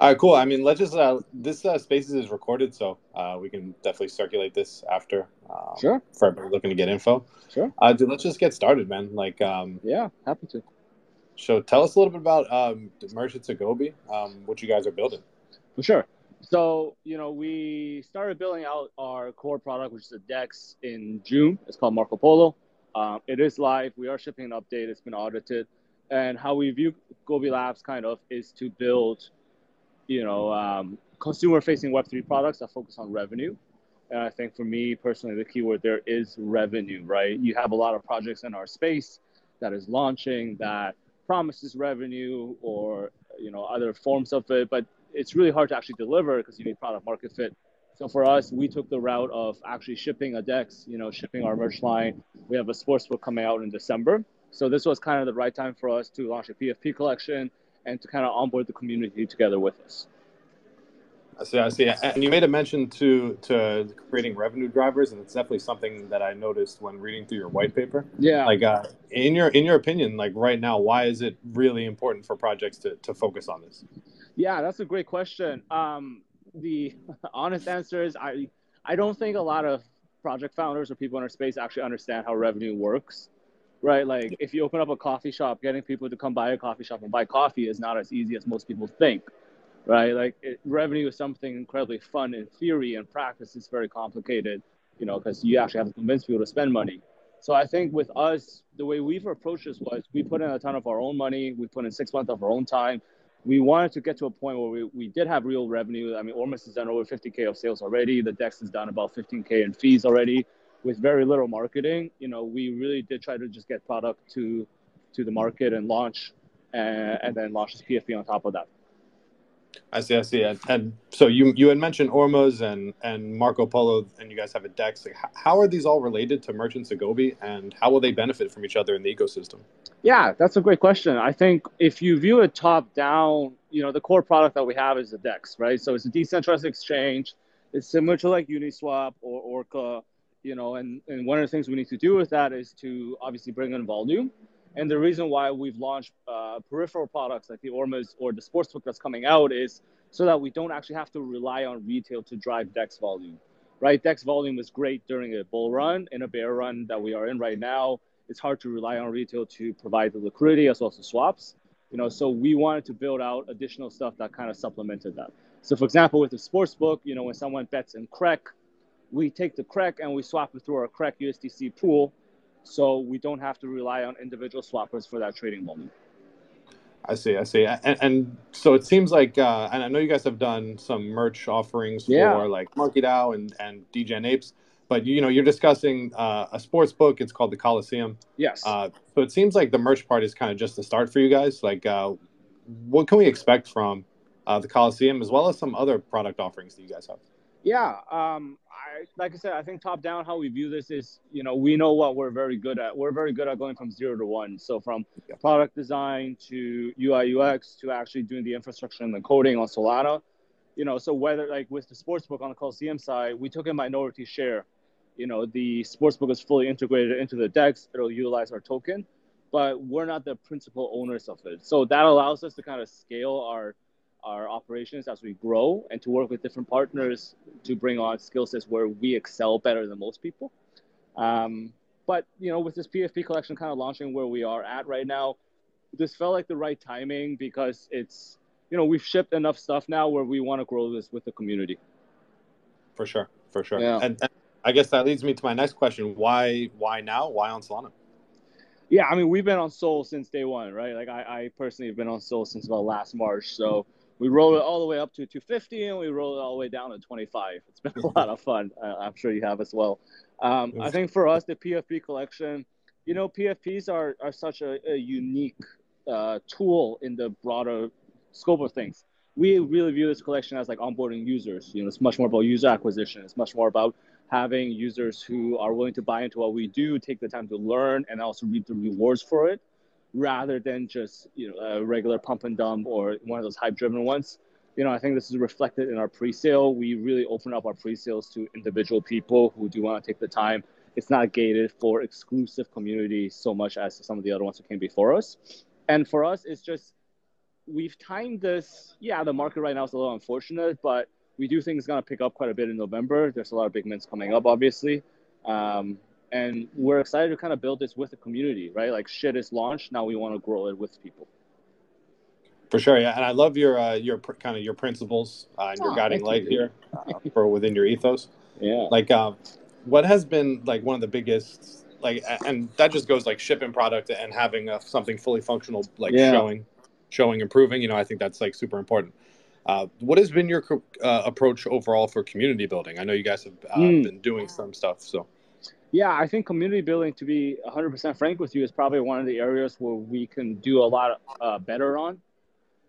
All right, cool. I mean, let's just uh, this uh, Spaces is recorded, so uh, we can definitely circulate this after. Um, Sure. For everybody looking to get info, Sure. uh, dude, let's just get started, man. Like, um, Yeah, happy to. so tell us a little bit about um, Merchants of Gobi, um, what you guys are building. For sure. So, you know, we started building out our core product, which is a DEX, in June. It's called Marco Polo. Um, it is live. We are shipping an update. It's been audited. And how we view Gobi Labs kind of is to build, you know, um, consumer-facing Web3 products that focus on revenue. And I think for me personally, the keyword there is revenue, right? You have a lot of projects in our space that is launching that promises revenue or, you know, other forms of it, but it's really hard to actually deliver because you need product market fit. So for us, we took the route of actually shipping a DEX, you know, shipping our merch line. We have a sportsbook coming out in December. So this was kind of the right time for us to launch a PFP collection and to kind of onboard the community together with us. I see, I see. And you made a mention to to creating revenue drivers, and it's definitely something that I noticed when reading through your white paper. Yeah. Like, uh, in your in your opinion, like right now, why is it really important for projects to, to focus on this? Yeah, that's a great question. Um, the honest answer is I I don't think a lot of project founders or people in our space actually understand how revenue works. Right? Like if you open up a coffee shop, getting people to come buy a coffee shop and buy coffee is not as easy as most people think. Right? Like it, revenue is something incredibly fun in theory and practice it's very complicated, you know, because you actually have to convince people to spend money. So I think with us, the way we've approached this was we put in a ton of our own money, we put in six months of our own time, we wanted to get to a point where we, we did have real revenue. I mean, Ormus has done over 50K of sales already. The Dex has done about 15K in fees already with very little marketing. You know, we really did try to just get product to to the market and launch and, and then launch this PFP on top of that. I see, I see. And, and so you you had mentioned Ormus and and Marco Polo, and you guys have a Dex. Like, how are these all related to Merchants of and how will they benefit from each other in the ecosystem? Yeah, that's a great question. I think if you view it top down, you know, the core product that we have is the DEX, right? So it's a decentralized exchange. It's similar to like Uniswap or Orca, you know, and, and one of the things we need to do with that is to obviously bring in volume. And the reason why we've launched uh, peripheral products like the Ormus or the sportsbook that's coming out is so that we don't actually have to rely on retail to drive DEX volume, right? DEX volume is great during a bull run. In a bear run that we are in right now, it's hard to rely on retail to provide the liquidity as well as the swaps. You know, so we wanted to build out additional stuff that kind of supplemented that. So, for example, with the sportsbook, you know, when someone bets in CREC, we take the crack and we swap it through our crack USDC pool, so we don't have to rely on individual swappers for that trading volume. I see, I see. And, and so it seems like, uh, and I know you guys have done some merch offerings for Yeah. like Monkey DAO and and Degen Apes, but you know you're discussing uh, a sports book. It's called the Coliseum. Yes. Uh, so it seems like the merch part is kind of just the start for you guys. Like, uh, what can we expect from uh, the Coliseum as well as some other product offerings that you guys have? Yeah, um, I like I said, I think top down how we view this is, you know, we know what we're very good at. We're very good at going from zero to one. So from product design to UI UX to actually doing the infrastructure and the coding on Solana, you know. So whether like with the sportsbook on the Coliseum side, we took a minority share. You know, the sportsbook is fully integrated into the DEX. It'll utilize our token, but we're not the principal owners of it. So that allows us to kind of scale our our operations as we grow and to work with different partners to bring on skill sets where we excel better than most people. Um, but you know, with this PFP collection kind of launching where we are at right now, this felt like the right timing because it's you know we've shipped enough stuff now where we want to grow this with the community. For sure, for sure. Yeah. And, and I guess that leads me to my next question: Why, why now? Why on Solana? Yeah, I mean we've been on Sol since day one, right? Like I, I personally have been on Sol since about last March. So we rolled it all the way up to 250 and we rolled it all the way down to 25. It's been a lot of fun. Uh, I'm sure you have as well. Um, I think for us, the PFP collection, you know, PFPs are, are such a, a unique uh, tool in the broader scope of things. We really view this collection as like onboarding users. You know, it's much more about user acquisition. It's much more about having users who are willing to buy into what we do, take the time to learn, and also reap the rewards for it, rather than just you know a regular pump and dump or one of those hype-driven ones. You know, I think this is reflected in our pre-sale. We really open up our pre-sales to individual people who do want to take the time. It's not gated for exclusive community so much as some of the other ones that came before us. And for us, it's just we've timed this. Yeah, the market right now is a little unfortunate, but we do think it's going to pick up quite a bit in November. There's a lot of big mints coming up, obviously. Um, and we're excited to kind of build this with the community, right? Like shit is launched. Now we want to grow it with people. For sure, yeah, and I love your uh, your pr- kind of your principles uh, and your Oh, guiding light you. here uh, for within your ethos. Yeah. Like, uh, what has been like one of the biggest like, and that just goes like shipping product and having a, something fully functional, like Yeah. showing, showing, improving. You know, I think that's like super important. Uh, what has been your uh, approach overall for community building? I know you guys have uh, Mm. been doing some stuff, so Yeah, I think community building, to be 100% frank with you, is probably one of the areas where we can do a lot uh, better on.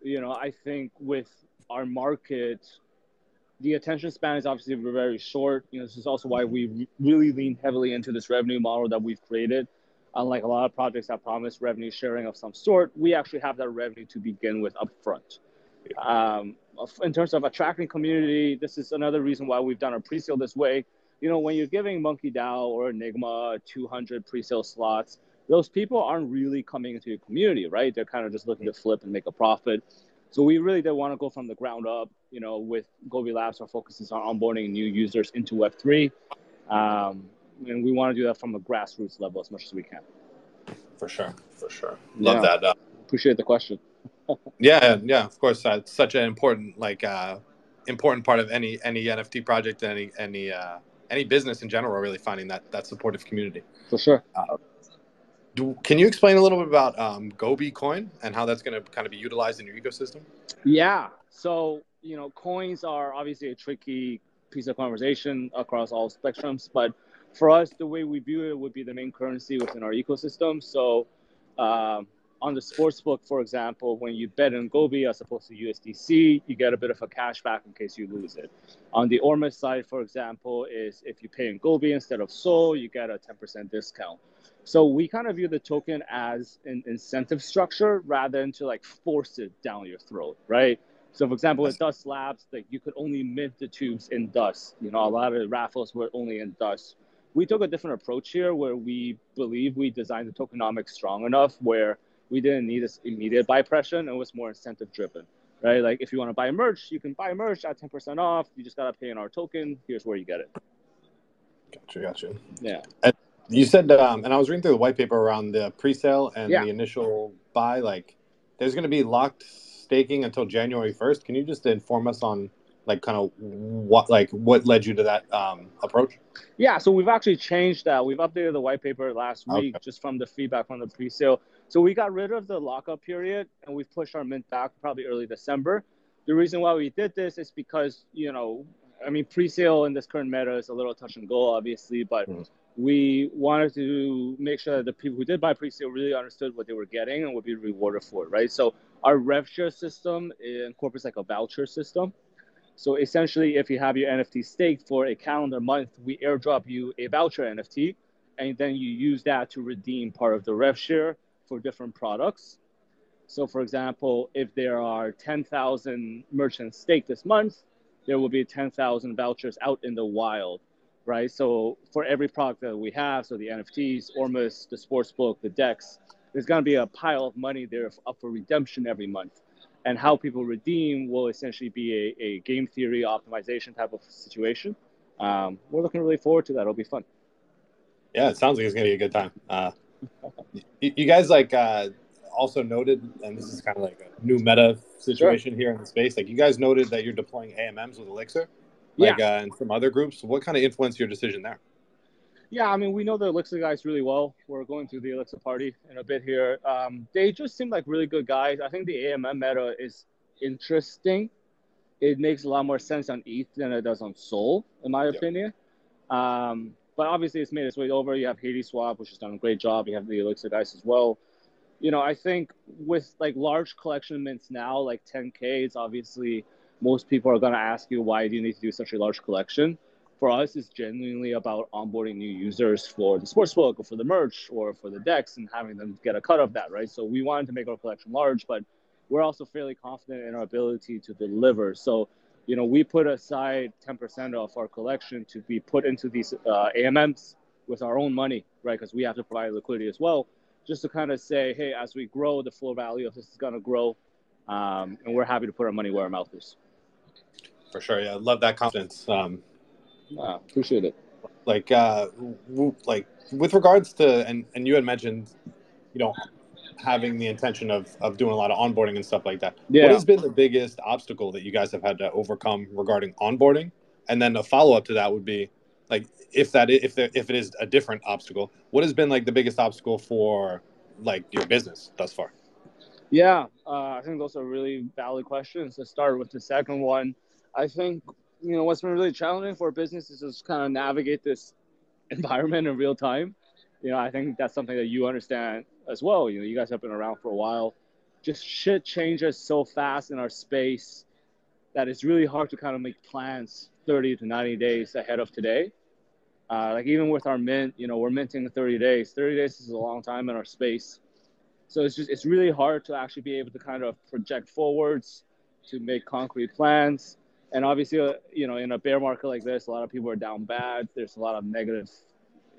You know, I think with our market, the attention span is obviously very short. You know, this is also why we really lean heavily into this revenue model that we've created. Unlike a lot of projects that promise revenue sharing of some sort, we actually have that revenue to begin with upfront. Um, in terms of attracting community, this is another reason why we've done our pre-sale this way you know, when you're giving Monkey DAO or Enigma 200 pre-sale slots, those people aren't really coming into your community, right? They're kind of just looking to flip and make a profit. So we really did want to go from the ground up. You know, with Gobi Labs, our focus is on onboarding new users into Web3, um, and we want to do that from a grassroots level as much as we can. for sure, for sure, love Yeah. that. Uh, Appreciate the question. yeah, yeah, of course, uh, it's such an important like uh, important part of any any NFT project, any any uh, any business in general. Really finding that that supportive community. For sure. Do, can you explain a little bit about um, Gobi Coin and how that's going to kind of be utilized in your ecosystem? Yeah. So, you know, coins are obviously a tricky piece of conversation across all spectrums, but for us, the way we view it would be the main currency within our ecosystem. So, um, on the sports book, for example, when you bet in Gobi as opposed to USDC, you get a bit of a cash back in case you lose it. On the Ormus side, for example, is if you pay in Gobi instead of Sol, you get a 10% discount. So we kind of view the token as an incentive structure rather than to like force it down your throat, right? So for example, with Dust Labs, like you could only mint the tubes in Dust. You know, a lot of the raffles were only in Dust. We took a different approach here where we believe we designed the tokenomics strong enough where we didn't need this immediate buy pressure and it was more incentive driven, right? Like if you want to buy merch, you can buy merch at 10% off. You just got to pay in our token. Here's where you get it. Gotcha, gotcha. Yeah. You said, um, and I was reading through the white paper around the pre-sale and Yeah. the initial buy. Like, there's going to be locked staking until January 1st. Can you just inform us on, like, kind of what, like, what led you to that um, approach? Yeah, so we've actually changed that. We've updated the white paper last week Okay. just from the feedback from the pre-sale. So we got rid of the lockup period and we've pushed our mint back probably early December. The reason why we did this is because, you know, I mean, pre-sale in this current meta is a little touch and go, obviously, but Mhm. we wanted to make sure that the people who did buy pre-sale really understood what they were getting and would be rewarded for it, right? So our rev share system incorporates like a voucher system. So essentially, if you have your NFT staked for a calendar month, we airdrop you a voucher NFT, and then you use that to redeem part of the rev share for different products. So, for example, if there are 10,000 merchants staked this month, there will be 10,000 vouchers out in the wild, right? So, for every product that we have, so the NFTs, Ormus, the sportsbook, the DEX, there's going to be a pile of money there up for redemption every month and how people redeem will essentially be a, a game theory optimization type of situation. Um, we're looking really forward to that. It'll be fun. Yeah, it sounds like it's going to be a good time. Uh, you, guys, like, uh, also noted, and this is kind of like a new meta situation here in the space. Like, you guys noted that you're deploying AMMs with Elixir, like, uh, and some other groups. What kind of influenced your decision there? Yeah, I mean, we know the Elixir guys really well. We're going through the Elixir party in a bit here. Um, they just seem like really good guys. I think the AMM meta is interesting. It makes a lot more sense on ETH than it does on Sol, in my Yep. opinion. Um, but obviously, it's made its way over. You have Hadeswap, which has done a great job. You have the Elixir guys as well. You know, I think with like large collection mints now, like 10K, it's obviously most people are going to ask you, why do you need to do such a large collection? for us it's genuinely about onboarding new users for the sportsbook or for the merch or for the DEX and having them get a cut of that right so we wanted to make our collection large but we're also fairly confident in our ability to deliver so you know we put aside 10% of our collection to be put into these uh, amms with our own money right because we have to provide liquidity as well just to kind of say hey as we grow the floor value of this is going to grow um, and we're happy to put our money where our mouth is. For sure, yeah, love that confidence. Um, yeah, appreciate it. Like, uh, like with regards to, and and you had mentioned, you know, having the intention of of doing a lot of onboarding and stuff like that. Yeah. What has been the biggest obstacle that you guys have had to overcome regarding onboarding? And then a follow up to that would be, like, if that if there, if it is a different obstacle, what has been like the biggest obstacle for like your business thus far? Yeah, uh, I think those are really valid questions. To start with the second one, I think you know what's been really challenging for business is just kind of navigate this environment in real time. You know, I think that's something that you understand as well. You know, you guys have been around for a while. Just shit changes so fast in our space that it's really hard to kind of make plans 30 to 90 days ahead of today. Uh, like even with our mint, you know, we're minting 30 days. 30 days is a long time in our space. So it's just it's really hard to actually be able to kind of project forwards, to make concrete plans. And obviously, uh, you know, in a bear market like this, a lot of people are down bad. There's a lot of negative,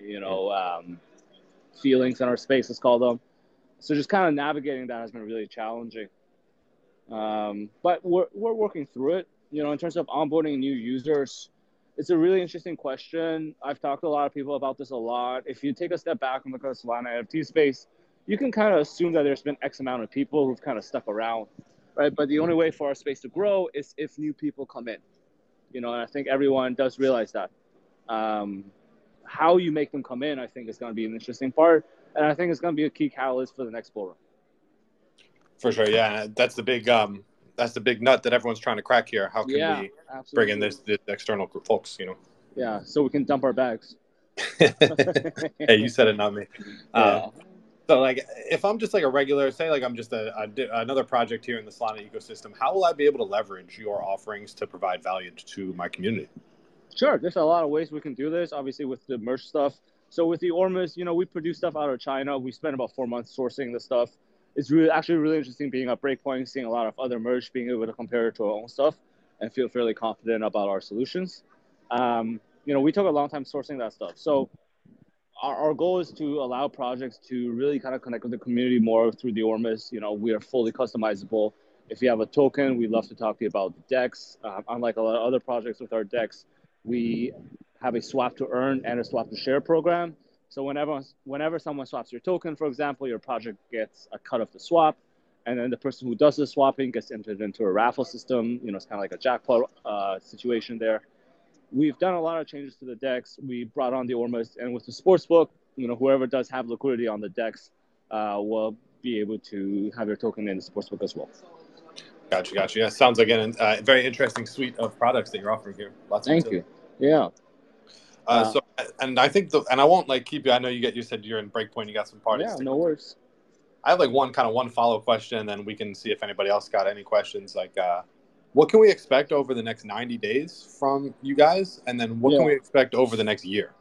you know, um, feelings in our space, let's call them. So just kind of navigating that has been really challenging. Um, but we're, we're working through it. You know, in terms of onboarding new users, it's a really interesting question. I've talked to a lot of people about this a lot. If you take a step back and look at the Solana NFT space, you can kind of assume that there's been X amount of people who've kind of stuck around, right? But the only way for our space to grow is if new people come in, you know, and I think everyone does realize that. Um, how you make them come in, I think, is going to be an interesting part, and I think it's going to be a key catalyst for the next bull run. For sure, yeah, that's the big um, that's the big nut that everyone's trying to crack here. How can yeah, we absolutely. bring in this, this external folks? You know. Yeah, so we can dump our bags. hey, you said it, not me. Yeah. Uh, so, like, if I'm just like a regular, say, like I'm just a, a, another project here in the Solana ecosystem, how will I be able to leverage your offerings to provide value to my community? Sure, there's a lot of ways we can do this. Obviously, with the merch stuff. So with the Ormus, you know, we produce stuff out of China. We spent about four months sourcing the stuff. It's really actually really interesting being at Breakpoint, seeing a lot of other merch, being able to compare it to our own stuff, and feel fairly confident about our solutions. Um, you know, we took a long time sourcing that stuff. So our, our goal is to allow projects to really kind of connect with the community more through the Ormus. You know, we are fully customizable. If you have a token, we'd love to talk to you about the DEX. Uh, unlike a lot of other projects with our DEX, we have a swap to earn and a swap to share program. So whenever whenever someone swaps your token, for example, your project gets a cut of the swap, and then the person who does the swapping gets entered into a raffle system. You know, it's kind of like a jackpot uh, situation there. We've done a lot of changes to the DEX. We brought on the Ormus, and with the sportsbook, you know, whoever does have liquidity on the DEX uh, will be able to have your token in the sportsbook as well. Gotcha, gotcha. Yeah, sounds like a uh, very interesting suite of products that you're offering here. Lots Thank you. Yeah. Uh, uh, so, and I think the, and I won't like keep you. I know you get. You said you're in Breakpoint. You got some parties. Yeah, no worries. I have like one kind of one follow question, and then we can see if anybody else got any questions. Like, uh, what can we expect over the next 90 days from you guys, and then what yeah. can we expect over the next year?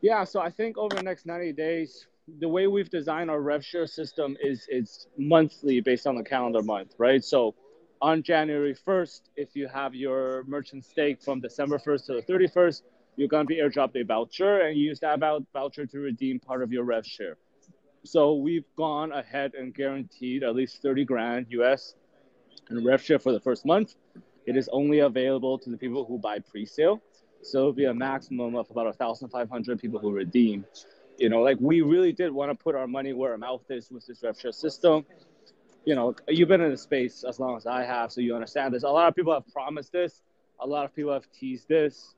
Yeah, so I think over the next 90 days, the way we've designed our rev share system is it's monthly based on the calendar month, right? So on January 1st, if you have your merchant stake from December 1st to the 31st, you're going to be airdropped a voucher and you use that voucher to redeem part of your rev share. So we've gone ahead and guaranteed at least 30 grand US in rev share for the first month. It is only available to the people who buy pre-sale. So it'll be a maximum of about 1,500 people who redeem you know, like we really did want to put our money where our mouth is with this rev share system. You know, you've been in the space as long as I have, so you understand this. A lot of people have promised this, a lot of people have teased this,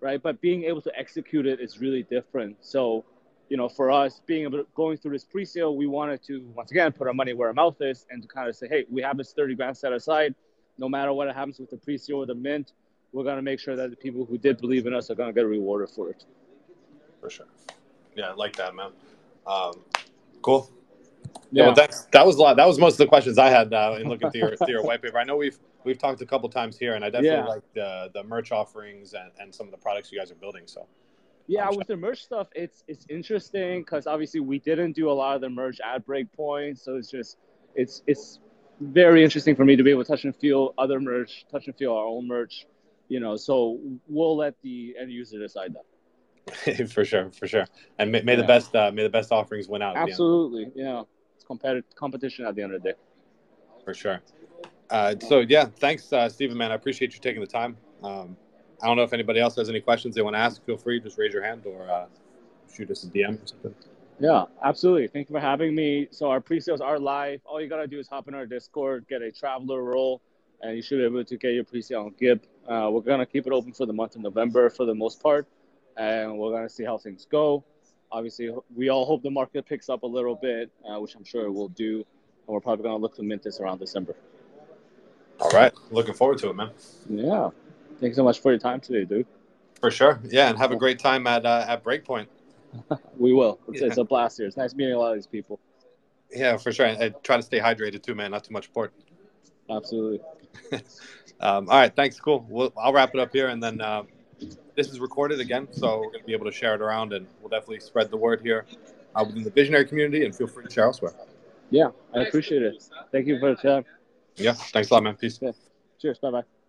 right? But being able to execute it is really different. So, you know, for us, being able to going through this pre-sale, we wanted to once again put our money where our mouth is and to kind of say, hey, we have this 30 grand set aside. No matter what happens with the pre-sale or the mint, we're gonna make sure that the people who did believe in us are gonna get rewarded for it. For sure yeah, I like that, man. Um, cool. Yeah, well, that's that was a lot. That was most of the questions I had uh, in looking through your, through your white paper. I know we've we've talked a couple times here, and I definitely yeah. like the the merch offerings and, and some of the products you guys are building. So, yeah, with the merch stuff, it's it's interesting because obviously we didn't do a lot of the merch at Breakpoint, so it's just it's it's very interesting for me to be able to touch and feel other merch, touch and feel our own merch, you know. So we'll let the end user decide that. for sure, for sure. And may, may yeah. the best uh, may the best offerings win out. Absolutely, yeah. It's competitive competition at the end of the day. for sure. Uh, so yeah, thanks, uh, Stephen. Man, I appreciate you taking the time. Um, I don't know if anybody else has any questions they want to ask. Feel free, just raise your hand or uh, shoot us a DM or something. Yeah, absolutely. Thank you for having me. So our pre-sales are live. All you gotta do is hop in our Discord, get a traveler role, and you should be able to get your pre-sale on Gib. Uh, we're gonna keep it open for the month of November for the most part, and we're gonna see how things go. Obviously, we all hope the market picks up a little bit, uh, which I'm sure it will do, and we're probably gonna look to mint this around December. All right, looking forward to it, man. Yeah, thanks so much for your time today, dude. For sure. Yeah, and have a great time at uh, at Breakpoint. we will. It's, yeah. it's, a blast here. It's nice meeting a lot of these people. Yeah, for sure. I try to stay hydrated too, man. Not too much port. Absolutely. um, all right, thanks. Cool. We'll, I'll wrap it up here, and then uh, this is recorded again, so we're going to be able to share it around, and we'll definitely spread the word here uh, within the visionary community, and feel free to share elsewhere. Yeah, I appreciate it. Thank you for the time. Yeah, thanks a lot, man. Peace. Yeah. Cheers. Bye bye.